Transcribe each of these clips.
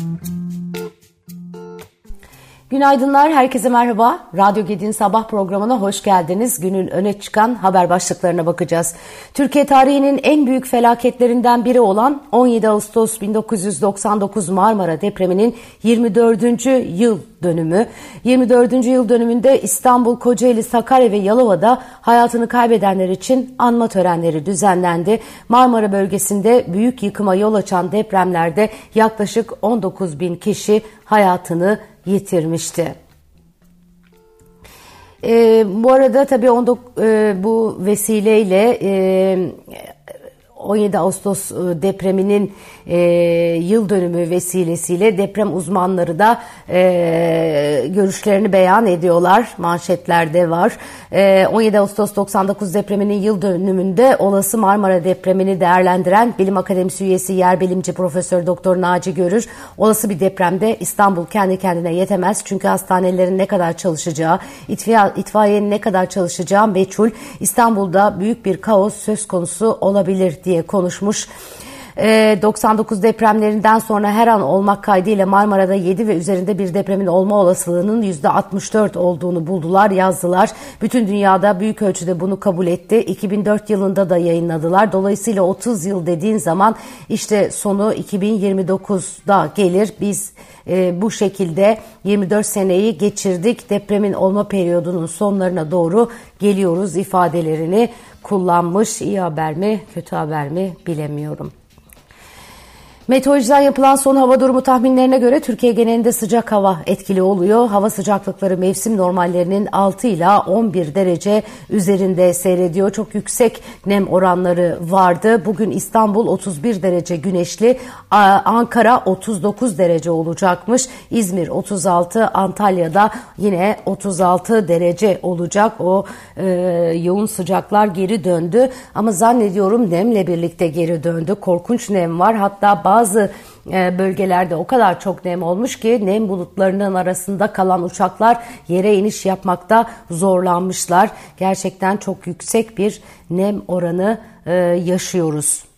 Mm-hmm. Günaydınlar, herkese merhaba. Radyo Gedi'nin sabah programına hoş geldiniz. Günün öne çıkan haber başlıklarına bakacağız. Türkiye tarihinin en büyük felaketlerinden biri olan 17 Ağustos 1999 Marmara depreminin 24. yıl dönümü. 24. yıl dönümünde İstanbul, Kocaeli, Sakarya ve Yalova'da hayatını kaybedenler için anma törenleri düzenlendi. Marmara bölgesinde büyük yıkıma yol açan depremlerde yaklaşık 19 bin kişi hayatını yitirmişti. E, bu arada tabii 19, e, bu vesileyle e, 17 Ağustos e, depreminin e, yıl dönümü vesilesiyle deprem uzmanları da e, görüşlerini beyan ediyorlar. Manşetlerde var. E, 17 Ağustos 99 depreminin yıl dönümünde olası Marmara depremini değerlendiren Bilim Akademisi üyesi yer bilimci Profesör Doktor Naci Görür, olası bir depremde İstanbul kendi kendine yetemez. Çünkü hastanelerin ne kadar çalışacağı, itfaiye, itfaiyenin ne kadar çalışacağı meçhul. İstanbul'da büyük bir kaos söz konusu olabilir diye diye konuşmuş. 99 ee, depremlerinden sonra her an olmak kaydıyla Marmara'da 7 ve üzerinde bir depremin olma olasılığının %64 olduğunu buldular, yazdılar. Bütün dünyada büyük ölçüde bunu kabul etti. 2004 yılında da yayınladılar. Dolayısıyla 30 yıl dediğin zaman işte sonu 2029'da gelir. Biz e, bu şekilde 24 seneyi geçirdik. Depremin olma periyodunun sonlarına doğru geliyoruz ifadelerini kullanmış. İyi haber mi, kötü haber mi bilemiyorum. Meteorolojiden yapılan son hava durumu tahminlerine göre Türkiye genelinde sıcak hava etkili oluyor. Hava sıcaklıkları mevsim normallerinin 6 ila 11 derece üzerinde seyrediyor. Çok yüksek nem oranları vardı. Bugün İstanbul 31 derece güneşli, Ankara 39 derece olacakmış. İzmir 36, Antalya'da yine 36 derece olacak. O e, yoğun sıcaklar geri döndü ama zannediyorum nemle birlikte geri döndü. Korkunç nem var. Hatta bazı bazı e, bölgelerde o kadar çok nem olmuş ki nem bulutlarının arasında kalan uçaklar yere iniş yapmakta zorlanmışlar. Gerçekten çok yüksek bir nem oranı e, yaşıyoruz.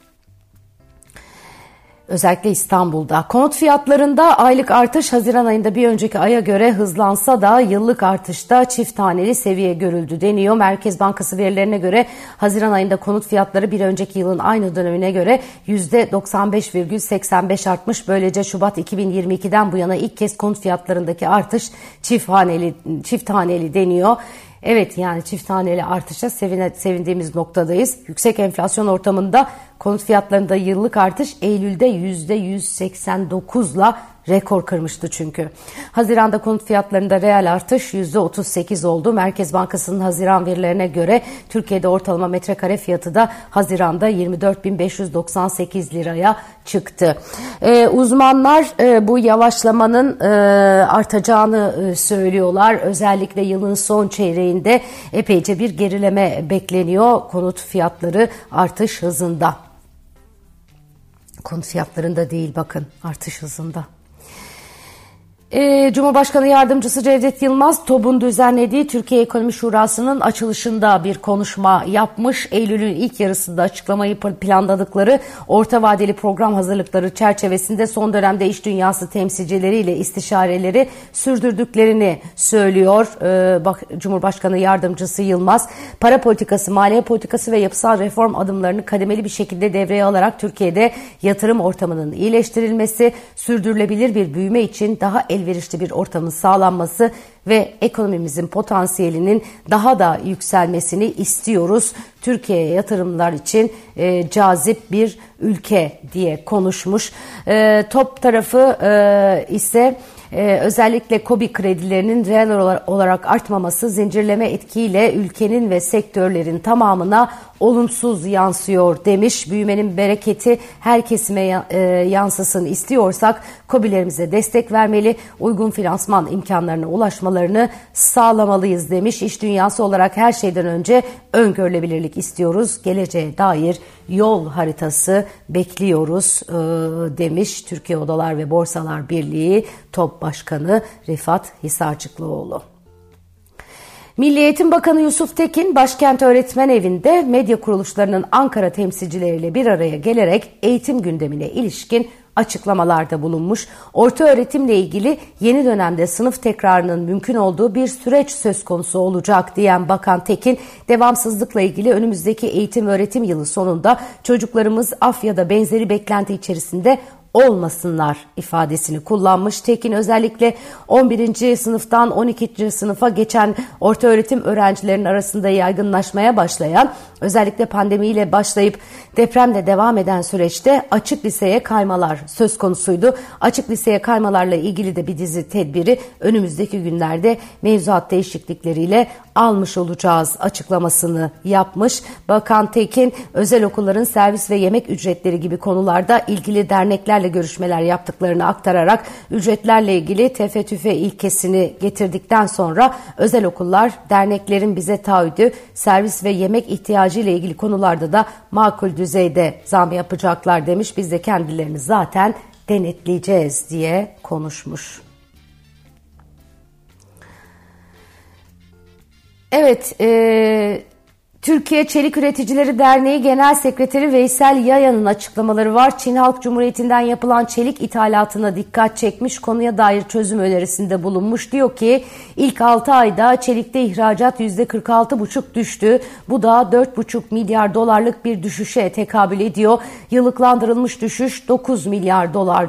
Özellikle İstanbul'da. Konut fiyatlarında aylık artış Haziran ayında bir önceki aya göre hızlansa da yıllık artışta çift taneli seviye görüldü deniyor. Merkez Bankası verilerine göre Haziran ayında konut fiyatları bir önceki yılın aynı dönemine göre %95,85 artmış. Böylece Şubat 2022'den bu yana ilk kez konut fiyatlarındaki artış çift haneli, çift haneli deniyor. Evet yani çift taneli artışa sevine, sevindiğimiz noktadayız. Yüksek enflasyon ortamında konut fiyatlarında yıllık artış Eylül'de %189'la rekor kırmıştı çünkü. Haziranda konut fiyatlarında reel artış %38 oldu. Merkez Bankası'nın Haziran verilerine göre Türkiye'de ortalama metrekare fiyatı da Haziran'da 24.598 liraya çıktı. Ee, uzmanlar e, bu yavaşlamanın e, artacağını e, söylüyorlar. Özellikle yılın son çeyreğinde epeyce bir gerileme bekleniyor konut fiyatları artış hızında. Konut fiyatlarında değil bakın artış hızında. Ee, Cumhurbaşkanı Yardımcısı Cevdet Yılmaz, TOB'un düzenlediği Türkiye Ekonomi Şurası'nın açılışında bir konuşma yapmış. Eylül'ün ilk yarısında açıklamayı planladıkları orta vadeli program hazırlıkları çerçevesinde son dönemde iş dünyası temsilcileriyle istişareleri sürdürdüklerini söylüyor. Ee, Cumhurbaşkanı Yardımcısı Yılmaz, para politikası, maliye politikası ve yapısal reform adımlarını kademeli bir şekilde devreye alarak Türkiye'de yatırım ortamının iyileştirilmesi, sürdürülebilir bir büyüme için daha el elverişli bir ortamın sağlanması ve ekonomimizin potansiyelinin daha da yükselmesini istiyoruz. Türkiye'ye yatırımlar için e, cazip bir ülke diye konuşmuş. E, top tarafı e, ise ee, özellikle KOBİ kredilerinin reel olarak artmaması zincirleme etkiyle ülkenin ve sektörlerin tamamına olumsuz yansıyor demiş. Büyümenin bereketi her kesime e, yansısın istiyorsak KOBİ'lerimize destek vermeli, uygun finansman imkanlarına ulaşmalarını sağlamalıyız demiş. İş dünyası olarak her şeyden önce öngörülebilirlik istiyoruz. Geleceğe dair yol haritası bekliyoruz e, demiş Türkiye Odalar ve Borsalar Birliği Top Başkanı Rifat Hisarcıklıoğlu. Milli Eğitim Bakanı Yusuf Tekin, Başkent Öğretmen Evi'nde medya kuruluşlarının Ankara temsilcileriyle bir araya gelerek eğitim gündemine ilişkin açıklamalarda bulunmuş. Orta öğretimle ilgili yeni dönemde sınıf tekrarının mümkün olduğu bir süreç söz konusu olacak diyen Bakan Tekin, devamsızlıkla ilgili önümüzdeki eğitim öğretim yılı sonunda çocuklarımız af ya da benzeri beklenti içerisinde olmasınlar ifadesini kullanmış. Tekin özellikle 11. sınıftan 12. sınıfa geçen orta öğretim öğrencilerinin arasında yaygınlaşmaya başlayan özellikle pandemiyle başlayıp depremde devam eden süreçte açık liseye kaymalar söz konusuydu. Açık liseye kaymalarla ilgili de bir dizi tedbiri önümüzdeki günlerde mevzuat değişiklikleriyle almış olacağız açıklamasını yapmış. Bakan Tekin özel okulların servis ve yemek ücretleri gibi konularda ilgili derneklerle görüşmeler yaptıklarını aktararak ücretlerle ilgili tefe ilkesini getirdikten sonra özel okullar derneklerin bize taahhüdü servis ve yemek ihtiyacı ile ilgili konularda da makul düzeyde zam yapacaklar demiş. Biz de kendilerini zaten denetleyeceğiz diye konuşmuş. Evet, e, Türkiye Çelik Üreticileri Derneği Genel Sekreteri Veysel Yaya'nın açıklamaları var. Çin Halk Cumhuriyeti'nden yapılan çelik ithalatına dikkat çekmiş, konuya dair çözüm önerisinde bulunmuş. Diyor ki ilk 6 ayda çelikte ihracat %46,5 düştü. Bu da 4,5 milyar dolarlık bir düşüşe tekabül ediyor. Yıllıklandırılmış düşüş 9 milyar dolar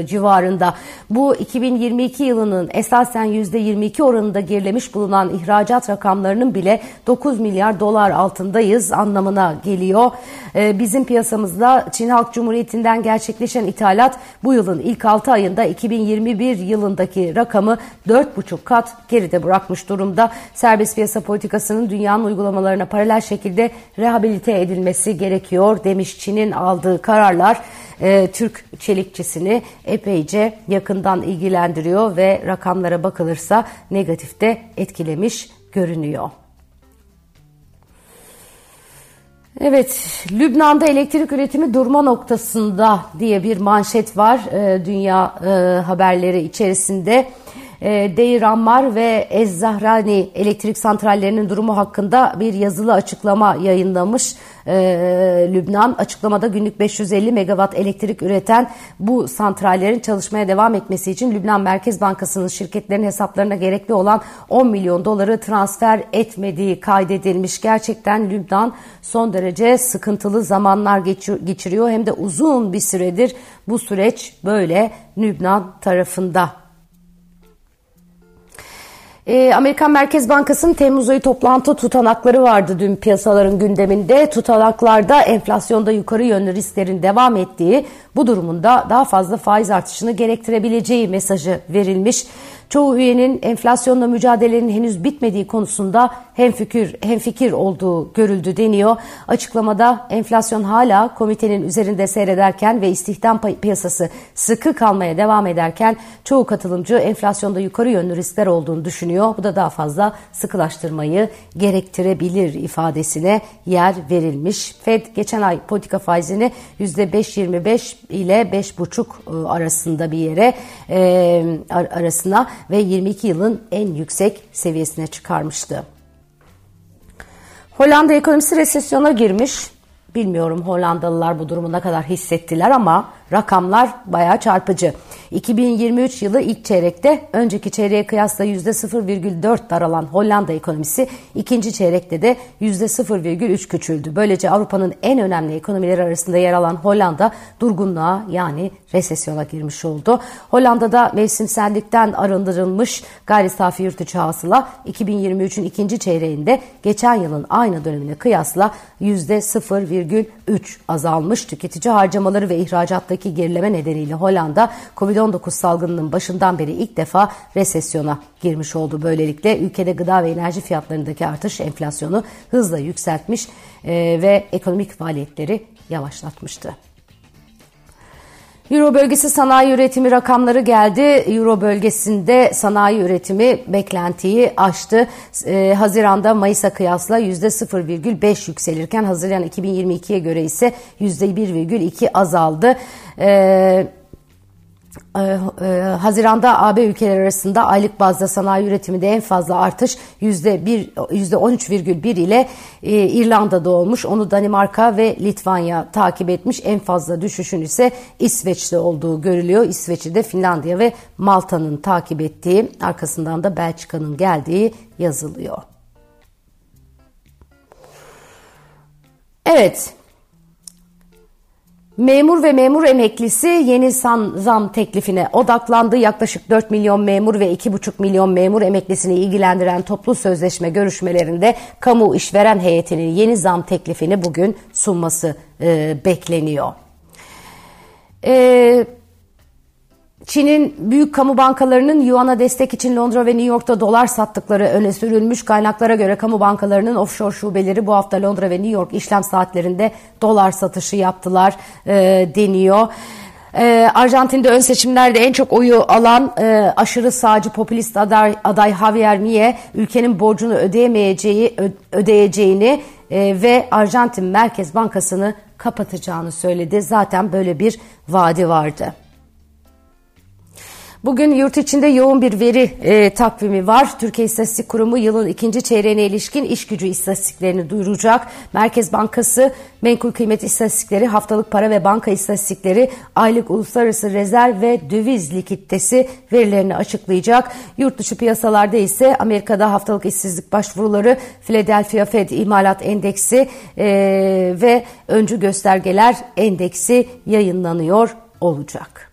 e, civarında. Bu 2022 yılının esasen %22 oranında gerilemiş bulunan ihracat rakamlarının bile 9 milyar dolar altındayız anlamına geliyor. Ee, bizim piyasamızda Çin Halk Cumhuriyeti'nden gerçekleşen ithalat bu yılın ilk 6 ayında 2021 yılındaki rakamı 4,5 kat geride bırakmış durumda. Serbest piyasa politikasının dünyanın uygulamalarına paralel şekilde rehabilite edilmesi gerekiyor demiş Çin'in aldığı kararlar e, Türk çelikçisini epeyce yakından ilgilendiriyor ve rakamlara bakılırsa negatifte etkilemiş görünüyor. Evet, Lübnan'da elektrik üretimi durma noktasında diye bir manşet var e, dünya e, haberleri içerisinde. E, Deir Ammar ve Ez-Zahrani elektrik santrallerinin durumu hakkında bir yazılı açıklama yayınlamış e, Lübnan. Açıklamada günlük 550 megawatt elektrik üreten bu santrallerin çalışmaya devam etmesi için Lübnan Merkez Bankası'nın şirketlerin hesaplarına gerekli olan 10 milyon doları transfer etmediği kaydedilmiş. Gerçekten Lübnan son derece sıkıntılı zamanlar geçiriyor hem de uzun bir süredir bu süreç böyle Lübnan tarafında. E, Amerikan Merkez Bankası'nın Temmuz ayı toplantı tutanakları vardı dün piyasaların gündeminde. Tutanaklarda enflasyonda yukarı yönlü risklerin devam ettiği bu durumunda daha fazla faiz artışını gerektirebileceği mesajı verilmiş. Çoğu üyenin enflasyonla mücadelenin henüz bitmediği konusunda hemfikir, hemfikir olduğu görüldü deniyor. Açıklamada enflasyon hala komitenin üzerinde seyrederken ve istihdam piyasası sıkı kalmaya devam ederken çoğu katılımcı enflasyonda yukarı yönlü riskler olduğunu düşünüyor. Bu da daha fazla sıkılaştırmayı gerektirebilir ifadesine yer verilmiş. Fed geçen ay politika faizini %5.25 ile 5.5 ıı, arasında bir yere arasına ve 22 yılın en yüksek seviyesine çıkarmıştı. Hollanda ekonomisi resesyona girmiş. Bilmiyorum Hollandalılar bu durumu ne kadar hissettiler ama rakamlar bayağı çarpıcı. 2023 yılı ilk çeyrekte önceki çeyreğe kıyasla %0,4 daralan Hollanda ekonomisi ikinci çeyrekte de %0,3 küçüldü. Böylece Avrupa'nın en önemli ekonomileri arasında yer alan Hollanda durgunluğa yani resesyona girmiş oldu. Hollanda'da mevsimsellikten arındırılmış gayri safi yurt içi hasıla 2023'ün ikinci çeyreğinde geçen yılın aynı dönemine kıyasla %0,3 azalmış. Tüketici harcamaları ve ihracattaki gerileme nedeniyle Hollanda covid Covid-19 salgınının başından beri ilk defa resesyona girmiş oldu. Böylelikle ülkede gıda ve enerji fiyatlarındaki artış enflasyonu hızla yükseltmiş e, ve ekonomik faaliyetleri yavaşlatmıştı. Euro bölgesi sanayi üretimi rakamları geldi. Euro bölgesinde sanayi üretimi beklentiyi aştı. E, Haziran'da Mayıs'a kıyasla %0,5 yükselirken Haziran 2022'ye göre ise %1,2 azaldı. E, e, e, Haziranda AB ülkeleri arasında aylık bazda sanayi üretiminde en fazla artış %13,1 ile e, İrlanda'da olmuş. Onu Danimarka ve Litvanya takip etmiş. En fazla düşüşün ise İsveç'te olduğu görülüyor. İsveç'i de Finlandiya ve Malta'nın takip ettiği, arkasından da Belçika'nın geldiği yazılıyor. Evet, Memur ve memur emeklisi yeni zam teklifine odaklandı. Yaklaşık 4 milyon memur ve 2,5 milyon memur emeklisini ilgilendiren toplu sözleşme görüşmelerinde kamu işveren heyetinin yeni zam teklifini bugün sunması e, bekleniyor. E, Çin'in büyük kamu bankalarının Yuan'a destek için Londra ve New York'ta dolar sattıkları öne sürülmüş. Kaynaklara göre kamu bankalarının offshore şubeleri bu hafta Londra ve New York işlem saatlerinde dolar satışı yaptılar e, deniyor. Ee, Arjantin'de ön seçimlerde en çok oyu alan e, aşırı sağcı popülist aday, aday Javier Milei ülkenin borcunu ödeyemeyeceği ödeyeceğini e, ve Arjantin Merkez Bankası'nı kapatacağını söyledi. Zaten böyle bir vaadi vardı. Bugün yurt içinde yoğun bir veri e, takvimi var. Türkiye İstatistik Kurumu yılın ikinci çeyreğine ilişkin iş gücü istatistiklerini duyuracak. Merkez Bankası menkul kıymet istatistikleri, haftalık para ve banka istatistikleri, aylık uluslararası rezerv ve döviz likiditesi verilerini açıklayacak. Yurt dışı piyasalarda ise Amerika'da haftalık işsizlik başvuruları, Philadelphia Fed imalat endeksi e, ve öncü göstergeler endeksi yayınlanıyor olacak.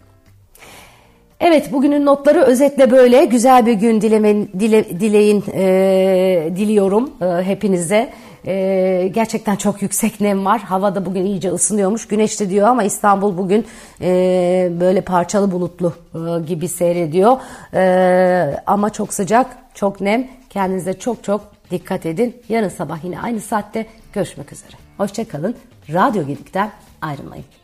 Evet bugünün notları özetle böyle. Güzel bir gün dilemen, dile, dileyin e, diliyorum e, hepinize. E, gerçekten çok yüksek nem var. Hava da bugün iyice ısınıyormuş. Güneşli diyor ama İstanbul bugün e, böyle parçalı bulutlu e, gibi seyrediyor. E, ama çok sıcak, çok nem. Kendinize çok çok dikkat edin. Yarın sabah yine aynı saatte görüşmek üzere. Hoşçakalın. Radyo Gedik'ten ayrılmayın.